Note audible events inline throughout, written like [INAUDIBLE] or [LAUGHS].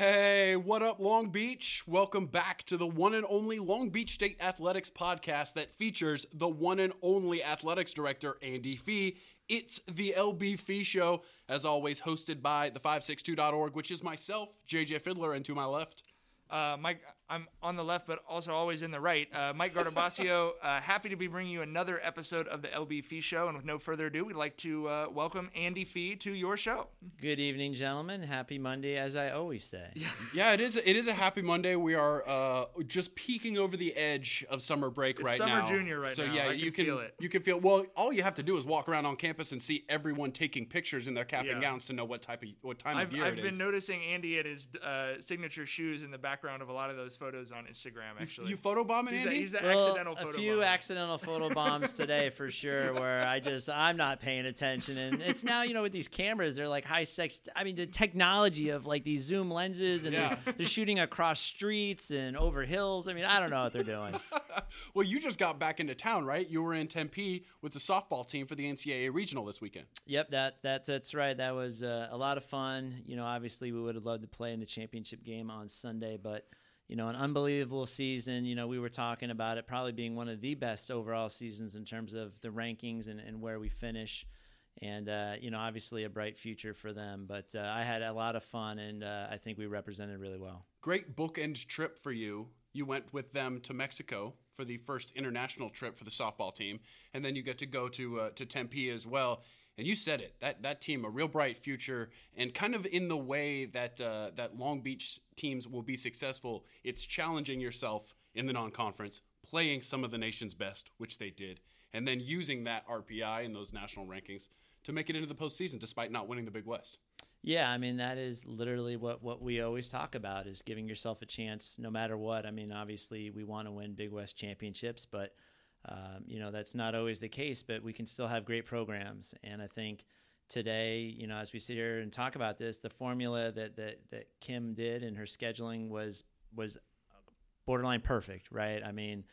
Hey, what up, Long Beach? Welcome back to the one and only Long Beach State Athletics podcast that features the one and only athletics director, Andy Fee. It's the LB Fee Show, as always, hosted by the 562.org, which is myself, JJ Fiddler, and to my left. Uh, Mike, I'm on the left, but also always in the right. Uh, Mike Guardabascio, [LAUGHS] uh, happy to be bringing you another episode of the LB Fee Show. And with no further ado, we'd like to uh, welcome Andy Fee to your show. Good evening, gentlemen. Happy Monday, as I always say. [LAUGHS] Yeah, it is. It is a happy Monday. We are uh, just peeking over the edge of summer break It's right summer now. junior right so now. yeah, I you can can feel it. You can feel. Well, all you have to do is walk around on campus and see everyone taking pictures in their cap and gowns to know what type of what time I've, of year I've it been is. noticing Andy at his uh, signature shoes in the background of a lot of those photos on Instagram, actually. you photobombing, he's, Andy? the, he's the Well, accidental a photo few bomber. accidental photo bombs today for [LAUGHS] sure, where I just I'm not paying attention, and it's now you know with these cameras they're like high sex. I mean the technology of like these zoom lenses, and Yeah. they're, they're shooting across streets and over hills. I mean I don't know what they're doing. [LAUGHS] well, you just got back into town, right? You were in Tempe with the softball team for the NCAA regional this weekend. Yep, that that's that's right. That was uh, a lot of fun. You know, obviously we would have loved to play in the championship game on Sunday, but you know, an unbelievable season. You know, we were talking about it probably being one of the best overall seasons in terms of the rankings and, and where we finish. And uh, you know, obviously a bright future for them. But uh, I had a lot of fun, and uh, I think we represented really well. Great bookend trip for you. You went with them to Mexico for the first international trip for the softball team, and then you get to go to uh, to Tempe as well. And you said it that that team a real bright future, and kind of in the way that uh, that Long Beach teams will be successful. It's challenging yourself in the non-conference, playing some of the nation's best, which they did, and then using that RPI and those national rankings to make it into the postseason, despite not winning the Big West. Yeah, I mean that is literally what what we always talk about is giving yourself a chance no matter what. I mean, obviously we want to win Big West championships, but um, you know that's not always the case. But we can still have great programs, and I think today, you know, as we sit here and talk about this, the formula that that that Kim did in her scheduling was was borderline perfect, right? I mean,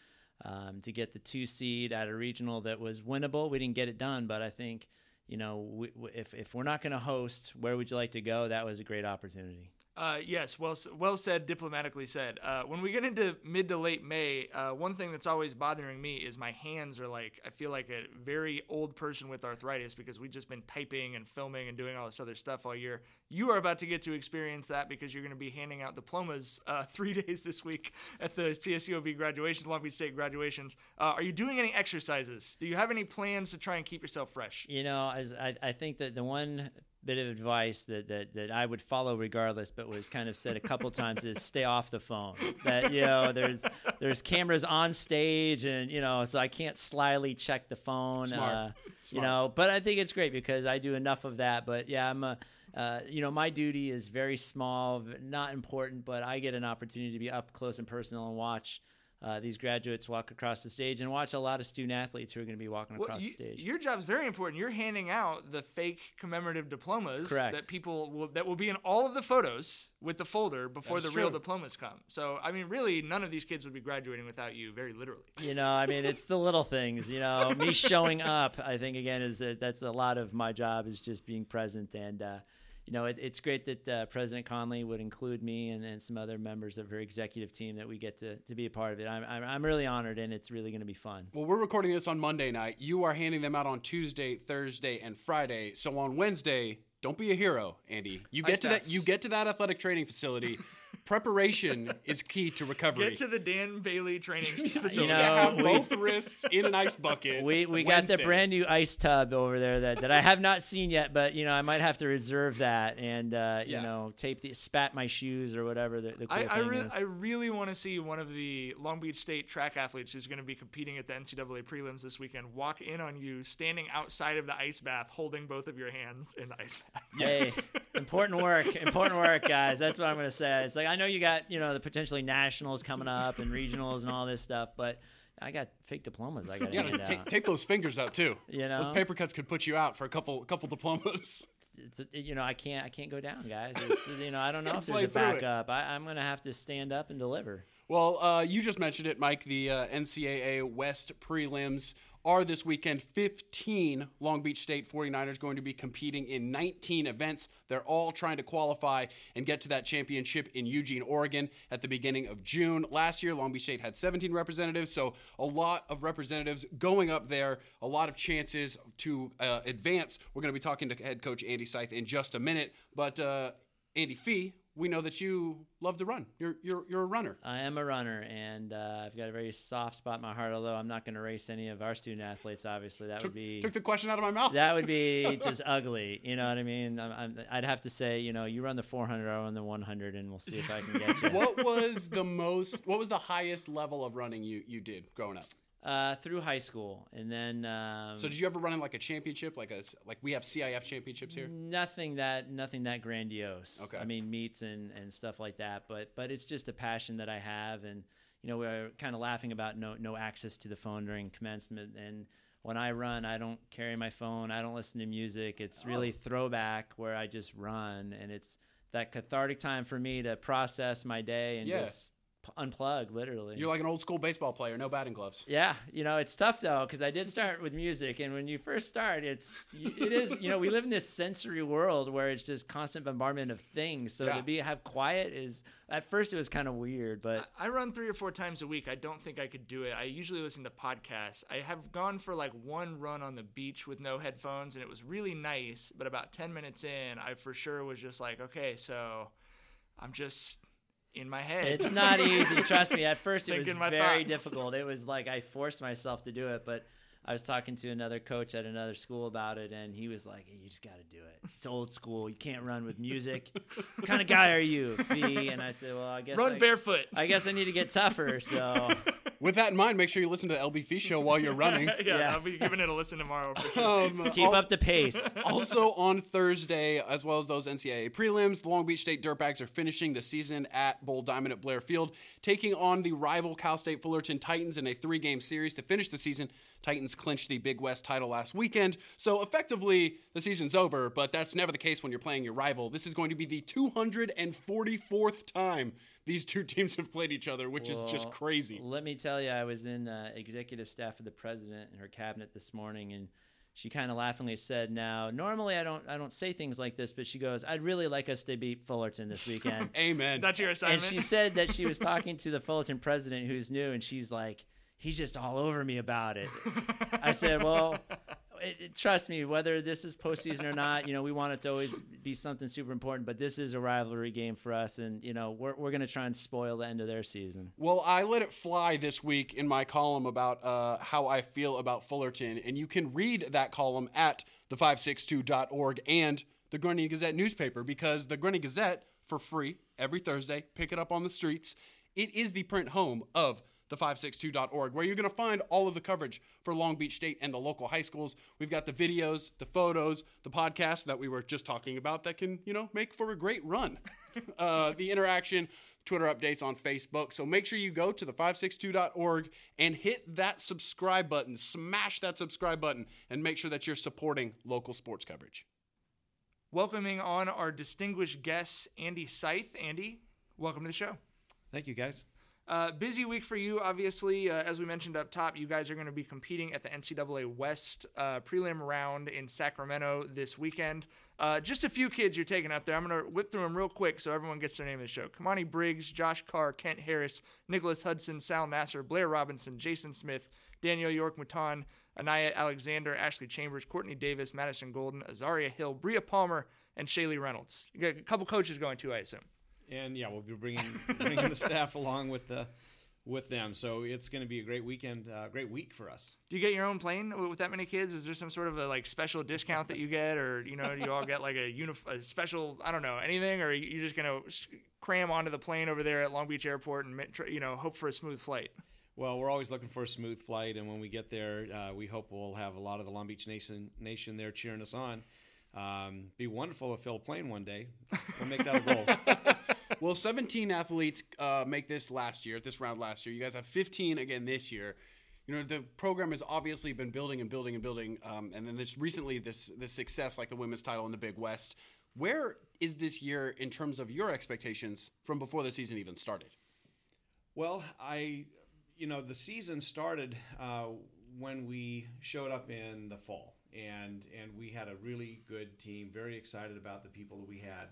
um, to get the two seed at a regional that was winnable, we didn't get it done, but I think you know, we, if if we're not going to host, where would you like to go? That was a great opportunity. Uh, yes, well, well said, diplomatically said. Uh, when we get into mid to late May, uh, one thing that's always bothering me is my hands are like I feel like a very old person with arthritis because we've just been typing and filming and doing all this other stuff all year. You are about to get to experience that because you're going to be handing out diplomas uh, [LAUGHS] three days this week at the CSULB graduations, Long Beach State graduations. Uh, are you doing any exercises? Do you have any plans to try and keep yourself fresh? You know, as I, I think that the one bit of advice that, that, that I would follow regardless, but was kind of said a couple times is stay off the phone. That you know, there's there's cameras on stage, and you know, so I can't slyly check the phone. Smart. Uh, you know, but I think it's great because I do enough of that. But yeah, I'm a. Uh, you know, my duty is very small, not important, but I get an opportunity to be up close and personal and watch uh, these graduates walk across the stage and watch a lot of student athletes who are going to be walking Well, across you- the stage. Your job's very important. You're handing out the fake commemorative diplomas Correct. that people will, that will be in all of the photos with the folder before the real diplomas come. So, I mean, really, none of these kids would be graduating without you, very literally. You know, I mean, it's the little things. You know, me showing up. I think again is that that's a lot of my job is just being present, and uh, you know, it, it's great that uh, President Conoley would include me and, and some other members of her executive team that we get to, to be a part of it. I'm, I'm I'm really honored, and it's really going to be fun. Well, we're recording this on Monday night. You are handing them out on Tuesday, Thursday, and Friday. So on Wednesday, don't be a hero, Andy. You get Ice to that. You get to that athletic training facility. [LAUGHS] Preparation is key to recovery. Get to the Dan Bailey training [LAUGHS] facility. you know, have both wrists in an ice bucket. We we got the brand new ice tub over there that, that I have not seen yet, but you know I might have to reserve that and uh, Yeah. you know tape the spat my shoes or whatever the, the cool I, I, re- is. I really want to see one of the Long Beach State track athletes who's going to be competing at the NCAA prelims this weekend walk in on you standing outside of the ice bath holding both of your hands in the ice bath. Hey, [LAUGHS] important work, important work, guys. That's what I'm going to say. It's like I know you got you know the potentially nationals coming up and regionals and all this stuff, but I got fake diplomas. I got to You hand gotta out. ta- those fingers out too. You know? those paper cuts could put you out for a couple couple diplomas. it's, you know I can't I can't go down, guys. It's, [LAUGHS] you know I don't know if there's a it. backup. I, I'm going to have to stand up and deliver. Well, uh, you just mentioned it, Mike. The uh, NCAA West prelims are this weekend. 15 Long Beach State 49ers going to be competing in 19 events. They're all trying to qualify and get to that championship in Eugene, Oregon at the beginning of June. Last year, Long Beach State had 17 representatives, so a lot of representatives going up there, a lot of chances to uh, advance. We're going to be talking to head coach Andy Sythe in just a minute, but uh, Andy Fee, we know that you love to run. You're you're you're a runner. I am a runner, and uh, I've got a very soft spot in my heart. Although I'm not going to race any of our student athletes, obviously that took, would be took the question out of my mouth. That would be [LAUGHS] just ugly. You know what I mean? i would have to say, you know, you run the 400, I run the 100, and we'll see if I can get [LAUGHS] you. what was the most? What was the highest level of running you you did growing up? Uh, through high school, and then. Um, so did you ever run in like a championship, like a like we have CIF championships here? Nothing that nothing that grandiose. Okay. I mean meets and and stuff like that, but but it's just a passion that I have, and you know we're kind of laughing about no no access to the phone during commencement, and when I run, I don't carry my phone, I don't listen to music. It's really oh. throwback where I just run, and it's that cathartic time for me to process my day and yeah. just unplug literally. You're like an old school baseball player no batting gloves. Yeah you know it's tough though because i did start with music and when you first start it's it is you know we live in this sensory world where it's just constant bombardment of things so yeah. to be have quiet is at first it was kind of weird but I, I run three or four times a week. I don't think i could do it. I usually listen to podcasts. I have gone for like one run on the beach with no headphones and it was really nice but about 10 minutes in i for sure was just like okay so i'm just in my head. It's not easy. Trust me. At first, it [LAUGHS] was very thoughts. difficult. It was like I forced myself to do it, but I was talking to another coach at another school about it, and he was like, hey, "You just got to do it. It's old school. You can't run with music. what kind of guy are you, Fee?" And I said, "Well, I guess run I, barefoot. I guess I need to get tougher." So [LAUGHS] with that in mind, make sure you listen to the LB Fee show while you're running. yeah, [LAUGHS] yeah, I'll be giving it a listen tomorrow. Sure. Um, [LAUGHS] Keep up the pace. also on Thursday, as well as those NCAA prelims, the Long Beach State Dirtbags are finishing the season at Bowl Diamond at Blair Field, taking on the rival Cal State Fullerton Titans in a three-game series to finish the season. Titans clinched the Big West title last weekend, so effectively the season's over. But that's never the case when you're playing your rival. This is going to be the 244th time these two [LAUGHS] teams have played each other, which well, is just crazy. Let me tell you, I was in uh, executive staff of the president and her cabinet this morning, and she kind of laughingly said, "Now, normally I don't I don't say things like this, but she goes, I'd really like us to beat Fullerton this weekend." [LAUGHS] Amen. That's your assignment. And she said that she was [LAUGHS] talking to the Fullerton president, who's new, and she's like, "He's just all over me about it." [LAUGHS] I said, "Well." it, it, trust me, whether this is postseason or not, you know, we want it to always be something super important. But this is a rivalry game for us, and you know, we're we're gonna try and spoil the end of their season. Well, I let it fly this week in my column about uh, how I feel about Fullerton, and you can read that column at the562.org and the Grunion Gazette newspaper because the Grunion Gazette for free every Thursday. Pick it up on the streets. It is the print home of the562.org, where you're going to find all of the coverage for Long Beach State and the local high schools. We've got the videos, the photos, the podcasts that we were just talking about that can, you know, make for a great run. [LAUGHS] uh, the interaction, Twitter updates on Facebook. So make sure you go to the562.org and hit that subscribe button. Smash that subscribe button and make sure that you're supporting local sports coverage. Welcoming on our distinguished guest, Andy Sythe. Andy, welcome to the show. Thank you, guys. Uh, busy week for you, obviously. Uh, as we mentioned up top, you guys are going to be competing at the NCAA West uh, prelim round in Sacramento this weekend. Uh, just a few kids you're taking out there. I'm going to whip through them real quick so everyone gets their name in the show. Kamani Briggs, Josh Carr, Kent Harris, Nicholas Hudson, Sal Nasser, Blair Robinson, Jason Smith, Daniel York Mutan, Anaya Alexander, Ashley Chambers, Courtney Davis, Madison Golden, Azaria Hill, Bria Palmer, and Shaylee Reynolds. You got a couple coaches going too, I assume and yeah, we'll be bringing bringing the staff along with the with them. So it's going to be a great weekend, uh, great week for us. Do you get your own plane with that many kids? Is there some sort of a like special discount that you get, or you know, do you all get like a, unif- a special, I don't know, anything, or you're just going to cram onto the plane over there at Long Beach Airport and you know hope for a smooth flight? Well, we're always looking for a smooth flight, and when we get there, uh, we hope we'll have a lot of the Long Beach Nation Nation there cheering us on. Um, be wonderful if Phil plane one day. We'll make that a goal. [LAUGHS] [LAUGHS] well, 17 athletes uh, make this last year, this round last year. You guys have 15 again this year. You know the program has obviously been building and building and building, um, and then this recently this this success like the women's title in the Big West. Where is this year in terms of your expectations from before the season even started? Well, I, you know, the season started uh, when we showed up in the fall, and and we had a really good team. Very excited about the people that we had,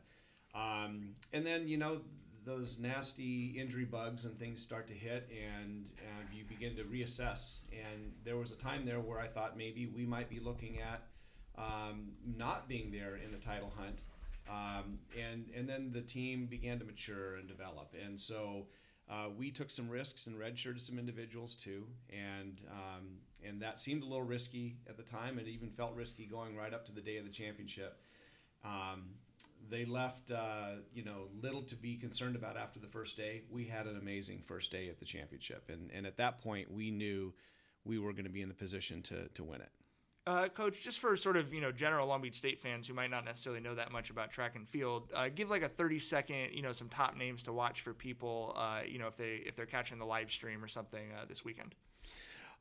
um, and then you know those nasty injury bugs and things start to hit, and and you begin to reassess. And there was a time there where I thought maybe we might be looking at um, not being there in the title hunt. Um, and and then the team began to mature and develop, and so uh, we took some risks and redshirted some individuals too, and um, and that seemed a little risky at the time. It even felt risky going right up to the day of the championship. Um, they left, uh, you know, little to be concerned about after the first day. We had an amazing first day at the championship, and and at that point, we knew we were going to be in the position to to win it. Uh, Coach, just for sort of you know general Long Beach State fans who might not necessarily know that much about track and field, uh, give like a thirty second you know some top names to watch for people uh, you know if they if they're catching the live stream or something uh, this weekend.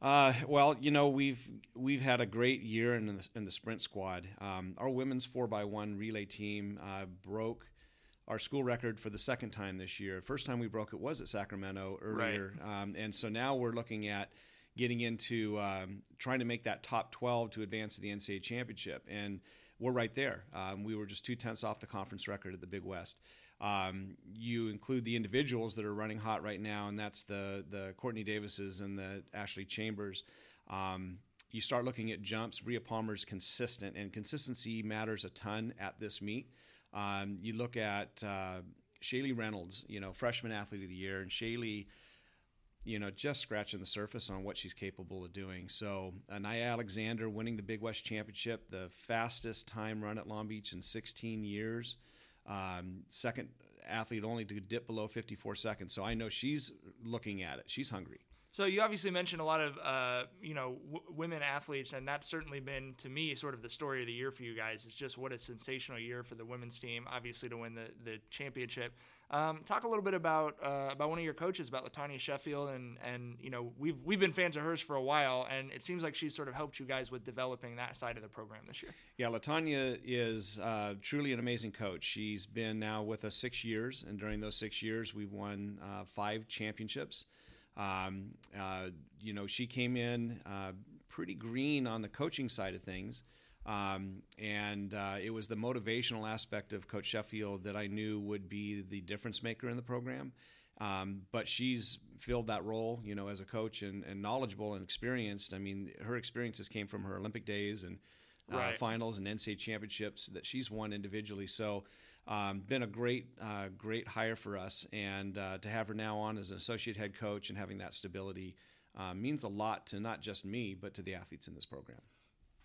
Uh, well, you know we've we've had a great year in the, in the sprint squad. Um, our women's four x one relay team uh, broke our school record for the second time this year. First time we broke it was at Sacramento earlier, right. um, and so now we're looking at getting into um, trying to make that top 12 to advance to the NCAA championship. And we're right there. Um, we were just two tenths off the conference record at the Big West. Um, you include the individuals that are running hot right now, and that's the the Courtney Davises and the Ashley Chambers. Um, you start looking at jumps. Rhea Palmer's consistent, and consistency matters a ton at this meet. Um, you look at uh, Shaylee Reynolds, you know, freshman athlete of the year, and Shaylee – you know, just scratching the surface on what she's capable of doing. So, Anaya Alexander winning the Big West Championship, the fastest time run at Long Beach in 16 years, um, second athlete only to dip below 54 seconds. So I know she's looking at it. She's hungry. So you obviously mentioned a lot of uh, you know w- women athletes, and that's certainly been to me sort of the story of the year for you guys. It's just what a sensational year for the women's team, obviously to win the the championship. Um, talk a little bit about uh, about one of your coaches, about Latanya Sheffield, and and you know we've we've been fans of hers for a while, and it seems like she's sort of helped you guys with developing that side of the program this year. Yeah, Latanya is uh, truly an amazing coach. She's been now with us six years, and during those six years, we've won uh, five championships. Um, uh, you know, she came in uh, pretty green on the coaching side of things. Um, and uh, it was the motivational aspect of Coach Sheffield that I knew would be the difference maker in the program. Um, but she's filled that role, you know, as a coach and, and, knowledgeable and experienced. I mean, her experiences came from her Olympic days and uh, right. finals and NCAA championships that she's won individually. So um, been a great, uh, great hire for us, and uh, to have her now on as an associate head coach and having that stability uh, means a lot to not just me, but to the athletes in this program.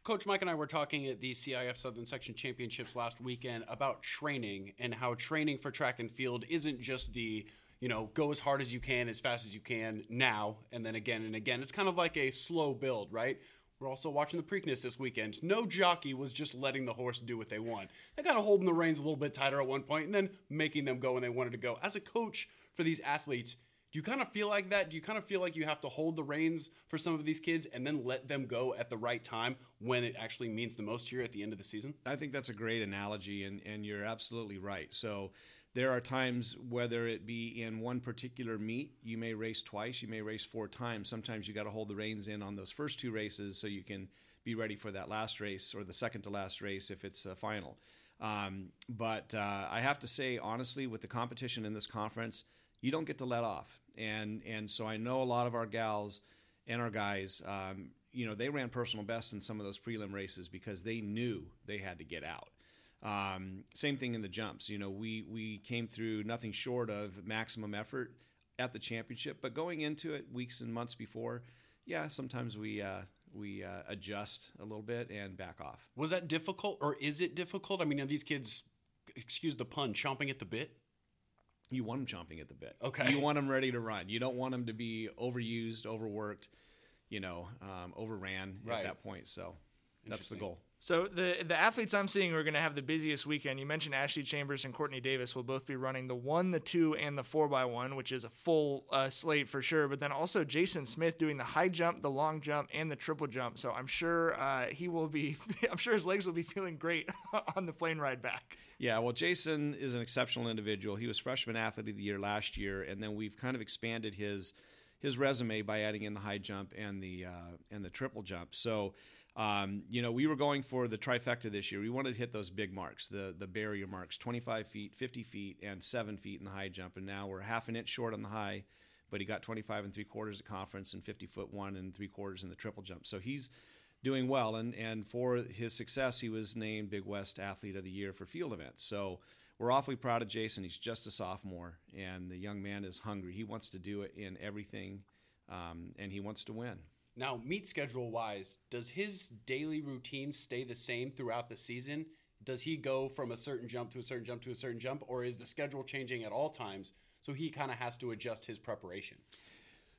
Coach Mike and I were talking at the CIF Southern Section Championships last weekend about training and how training for track and field isn't just the you know go as hard as you can as fast as you can now and then again and again. It's kind of like a slow build, right? We're also watching the Preakness this weekend. No jockey was just letting the horse do what they want. They kind of holding the reins a little bit tighter at one point and then making them go when they wanted to go. As a coach for these athletes, do you kind of feel like that? Do you kind of feel like you have to hold the reins for some of these kids and then let them go at the right time when it actually means the most here at the end of the season? I think that's a great analogy, and, and you're absolutely right. So, there are times, whether it be in one particular meet, you may race twice, you may race four times. Sometimes you got to hold the reins in on those first two races so you can be ready for that last race or the second to last race if it's a final. Um, but uh, I have to say, honestly, with the competition in this conference, you don't get to let off. And and so I know a lot of our gals and our guys, um, you know, they ran personal bests in some of those prelim races because they knew they had to get out. Um, same thing in the jumps. You know, we we came through nothing short of maximum effort at the championship, but going into it weeks and months before, yeah, sometimes we uh, we uh, adjust a little bit and back off. Was that difficult, or is it difficult? I mean, are these kids, excuse the pun, chomping at the bit? You want them chomping at the bit. Okay. You want them ready to run. You don't want them to be overused, overworked, you know, um, overran right. at that point. So that's the goal. So the the athletes I'm seeing are going to have the busiest weekend. You mentioned Ashley Chambers and Courtney Davis will both be running the one, the two, and the four by one, which is a full uh, slate for sure. But then also Jason Smith doing the high jump, the long jump, and the triple jump. So I'm sure uh, he will be. [LAUGHS] I'm sure his legs will be feeling great [LAUGHS] on the plane ride back. Yeah, well, Jason is an exceptional individual. He was freshman athlete of the year last year, and then we've kind of expanded his his resume by adding in the high jump and the uh, and the triple jump. So um, you know, we were going for the trifecta this year. We wanted to hit those big marks, the the barrier marks, 25 feet, 50 feet, and seven feet in the high jump. And now we're half an inch short on the high, but he got 25 and three quarters at conference and 50 foot one and three quarters in the triple jump. So he's doing well. And and for his success, he was named Big West Athlete of the Year for field events. So we're awfully proud of Jason. He's just a sophomore, and the young man is hungry. He wants to do it in everything, um, and he wants to win. Now, meet schedule wise, does his daily routine stay the same throughout the season? Does he go from a certain jump to a certain jump to a certain jump, or is the schedule changing at all times? So he kind of has to adjust his preparation.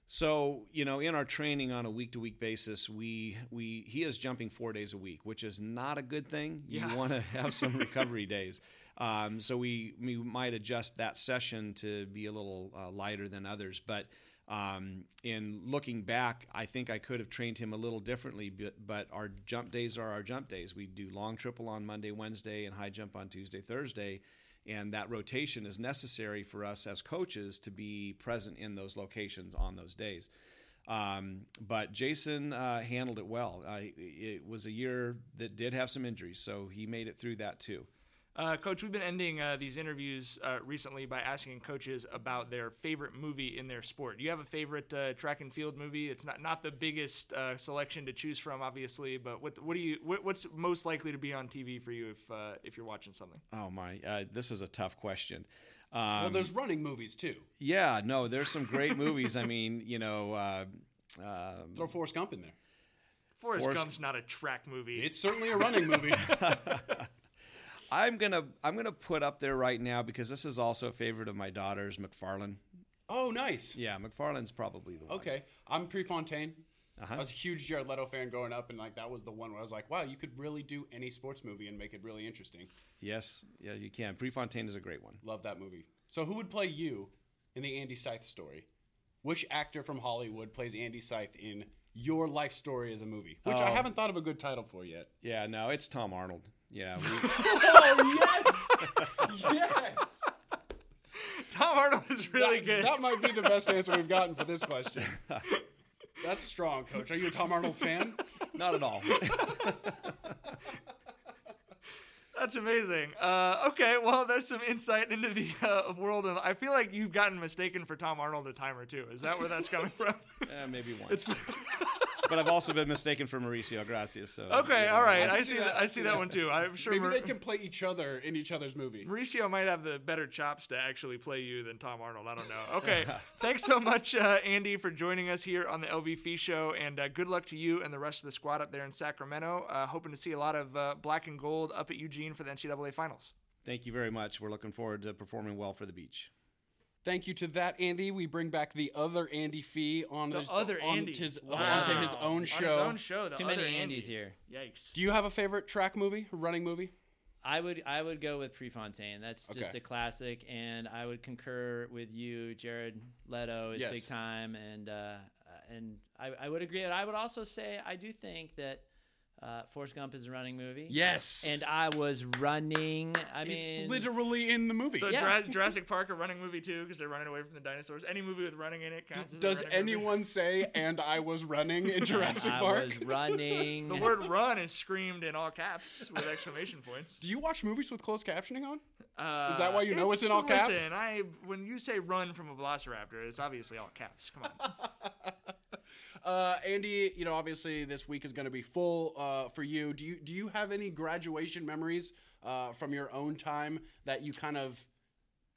So you know, in our training on a week to week basis, we we he is jumping four days a week, which is not a good thing. You Yeah. want to have some [LAUGHS] recovery days. Um, so we we might adjust that session to be a little uh, lighter than others, but. Um, in looking back, I think I could have trained him a little differently, but, but our jump days are our jump days. We do long triple on Monday, Wednesday, and high jump on Tuesday, Thursday and that rotation is necessary for us as coaches to be present in those locations on those days. Um, but Jason uh, handled it well. Uh, it was a year that did have some injuries, so he made it through that too. Uh, Coach, we've been ending uh, these interviews uh, recently by asking coaches about their favorite movie in their sport. Do you have a favorite uh, track and field movie? It's not not the biggest uh, selection to choose from, obviously, but what what do you what, what's most likely to be on TV for you if uh, if you're watching something? Oh my, uh, this is a tough question. Um, well, there's running movies too. yeah, no, there's some great movies. I mean, you know, uh, um, Throw Forrest Gump in there. Forrest, Forrest- Gump's not a track movie. It's certainly a running movie. [LAUGHS] [LAUGHS] I'm gonna I'm gonna put up there right now because this is also a favorite of my daughter's, McFarland. oh, nice. Yeah, McFarland's probably the one. Okay, I'm Prefontaine. Uh-huh. I was a huge Jared Leto fan growing up, and like that was the one where I was like, wow, you could really do any sports movie and make it really interesting. Yes, yeah, you can. Prefontaine is a great one. Love that movie. So, who would play you in the Andy Sythe story? Which actor from Hollywood plays Andy Sythe in your life story as a movie? Which I Oh. haven't thought of a good title for yet. Yeah, no, it's Tom Arnold. Yeah, we, [LAUGHS] oh yes, yes. Tom Arnold is really that, good. That might be the best answer we've gotten for this question. [LAUGHS] That's strong, Coach. Are you a Tom Arnold fan? not at all. [LAUGHS] That's amazing. Uh, okay, well, there's some insight into the uh, world, and I feel like you've gotten mistaken for Tom Arnold a time or two. Is that where that's coming from? Eh, maybe once. But I've also been mistaken for Mauricio Gracias. So okay, yeah. all right. I I, see see that. that. I see that one too. I'm sure. Maybe Mar- they can play each other in each other's movie. Mauricio might have the better chops to actually play you than Tom Arnold. I don't know. Okay, [LAUGHS] thanks so much, uh, Andy, for joining us here on the LB Fee Show, and uh, good luck to you and the rest of the squad up there in Sacramento. Uh, hoping to see a lot of uh, black and gold up at Eugene for the NCAA finals. Thank you very much. We're looking forward to performing well for the beach. Thank you to that Andy. We bring back the other Andy Fee on The his, other on Andy. his, Wow. onto his own On show. his own show. The Too other many Andy. Andys here. Yikes. Do you have a favorite track movie, running movie? I would I would go with Prefontaine. That's just Okay. a classic, and I would concur with you. Jared Leto is Yes. big time, and uh, and I, I would agree. And I would also say I do think that uh, Forrest Gump is a running movie. Yes. And I was running. I mean, it's literally in the movie. So Yeah. Jura- Jurassic Park, a running movie too, because they're running away from the dinosaurs. Any movie with running in it counts. as a Does running movie. anyone say "and I was running" in [LAUGHS] Jurassic I Park? was running. The word "run" is screamed in all caps with exclamation points. Do you watch movies with closed captioning on? Uh, Is that why you know it's in all caps? Listen, I when you say "run" from a Velociraptor, it's obviously all caps. Come on. [LAUGHS] Uh, Andy, you know, obviously this week is going to be full uh, for you. Do you do you have any graduation memories uh, from your own time that you kind of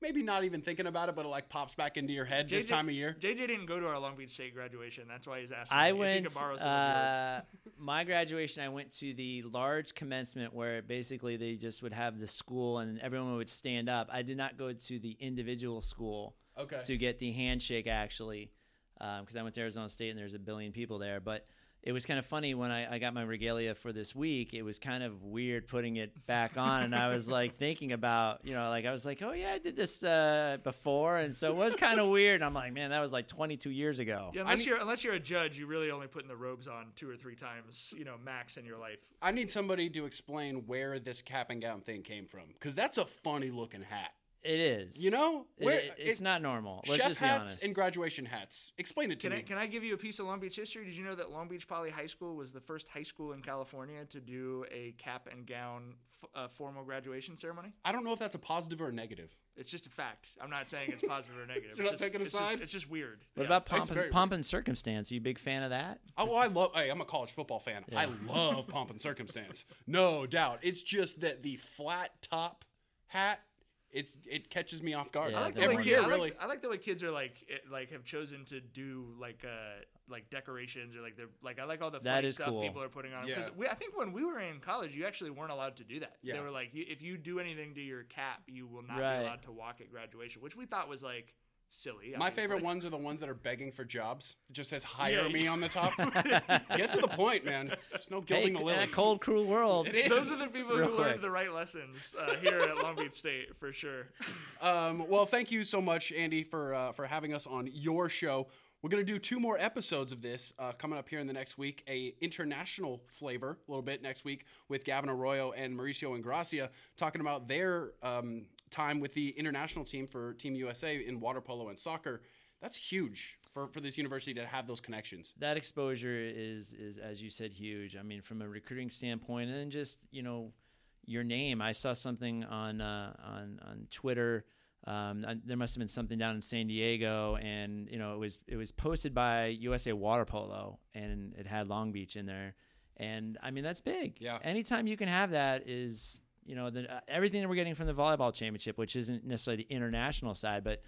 maybe not even thinking about it, but it like pops back into your head this time of year? JJ didn't go to our Long Beach State graduation. That's why he's asking. I me if he went. could borrow some. Uh, my graduation, I went to the large commencement where basically they just would have the school and everyone would stand up. I did not go to the individual school Okay. to get the handshake actually, because I went to Arizona State and there's a billion people there. But it was kind of funny when I, I got my regalia for this week. It was kind of weird putting it back on, and I was like [LAUGHS] thinking about, you know, like I was like, oh yeah, I did this uh, before, and so it was kind of [LAUGHS] weird. And I'm like, man, that was like 22 years ago. Yeah, unless you're unless you're a judge, you really only putting the robes on two or three times, you know, max in your life. I need somebody to explain where this cap and gown thing came from, because that's a funny looking hat. It is. You know, It- it's it- not normal. Let's chef just be hats honest. and graduation hats. Explain it to Can me. I, can I give you a piece of Long Beach history? Did you know that Long Beach Poly High School was the first high school in California to do a cap and gown f- uh, formal graduation ceremony? I don't know if that's a positive or a negative. It's just a fact. I'm not saying it's [LAUGHS] positive or negative. You're it's not just, taking a it's just- it's just weird. what Yeah. about pomp and, pomp and circumstance? Are you a big fan of that? Oh, well, I love. Hey, I'm a college football fan. I love pomp and circumstance, no doubt. It's just that the flat top hat, it's it catches me off guard. Yeah, I like the Every way year, kid, I, really. like, I like the way kids are like it, like have chosen to do like uh like decorations or like they're like I like all the That funny stuff cool. people are putting on because Yeah. we I think when we were in college you actually weren't allowed to do that. Yeah. They were like if you do anything to your cap you will not Right. be allowed to walk at graduation, which we thought was like silly. My favorite ones are the ones that are begging for jobs. It just says hire Yeah. me on the top. [LAUGHS] Get to the point, man. There's no Hey, gilding the lily. that cold, cruel world. It is. Those are the people Real who quick. learned the right lessons uh, here at Long Beach State for sure. Um, well, thank you so much, Andy, for uh, for having us on your show. We're gonna do two more episodes of this uh, coming up here in the next week. A international flavor, a little bit next week with Gavin Arroyo and Mauricio Ingrassia talking about their um, time with the international team for Team USA in water polo and soccer. That's huge for, for this university to have those connections. that exposure is is as you said huge. I mean, from a recruiting standpoint, and just you know your name. I saw something on uh, on on Twitter. Um, I- there must have been something down in San Diego, and you know it was it was posted by USA Water Polo, and it had Long Beach in there. And I mean that's big. Yeah. Anytime you can have that is you know the, uh, everything that we're getting from the volleyball championship, which isn't necessarily the international side, but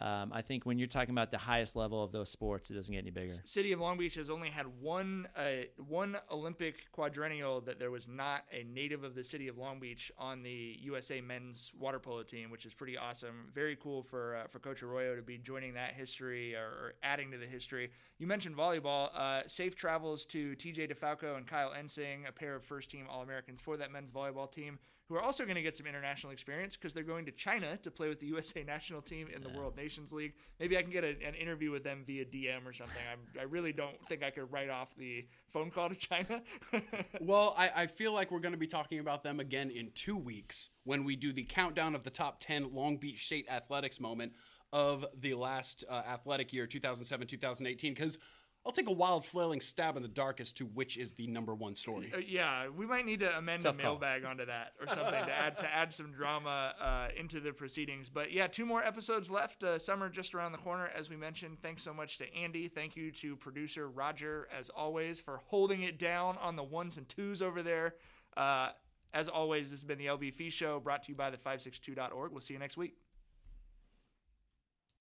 um, I think when you're talking about the highest level of those sports, it doesn't get any bigger. City of Long Beach has only had one uh, one Olympic quadrennial that there was not a native of the city of Long Beach on the USA men's water polo team, which is pretty awesome. Very cool for uh, for Coach Arroyo to be joining that history or, or adding to the history. You mentioned volleyball. Uh, safe travels to TJ DeFalco and Kyle Ensing, a pair of first team All Americans for that men's volleyball team. Who are also going to get some international experience because they're going to China to play with the USA [LAUGHS] national team in the World Nations League. Maybe I can get a, an interview with them via DM or something. I'm, I really don't think I could write off the phone call to China. [LAUGHS] Well, I, I feel like we're going to be talking about them again in two weeks when we do the countdown of the top 10 Long Beach State athletics moment of the last uh, athletic year, 2007 2018. Because I'll take a wild flailing stab in the dark as to which is the number one story. Uh, yeah, we might need to amend Tough the call. mailbag onto that or [LAUGHS] something to add to add some drama uh, into the proceedings. But yeah, two more episodes left. Uh, summer just around the corner, as we mentioned. Thanks so much to Andy. Thank you to producer Roger, as always, for holding it down on the ones and twos over there. Uh, as always, this has been the LB Fee Show, brought to you by the 562.org. We'll see you next week.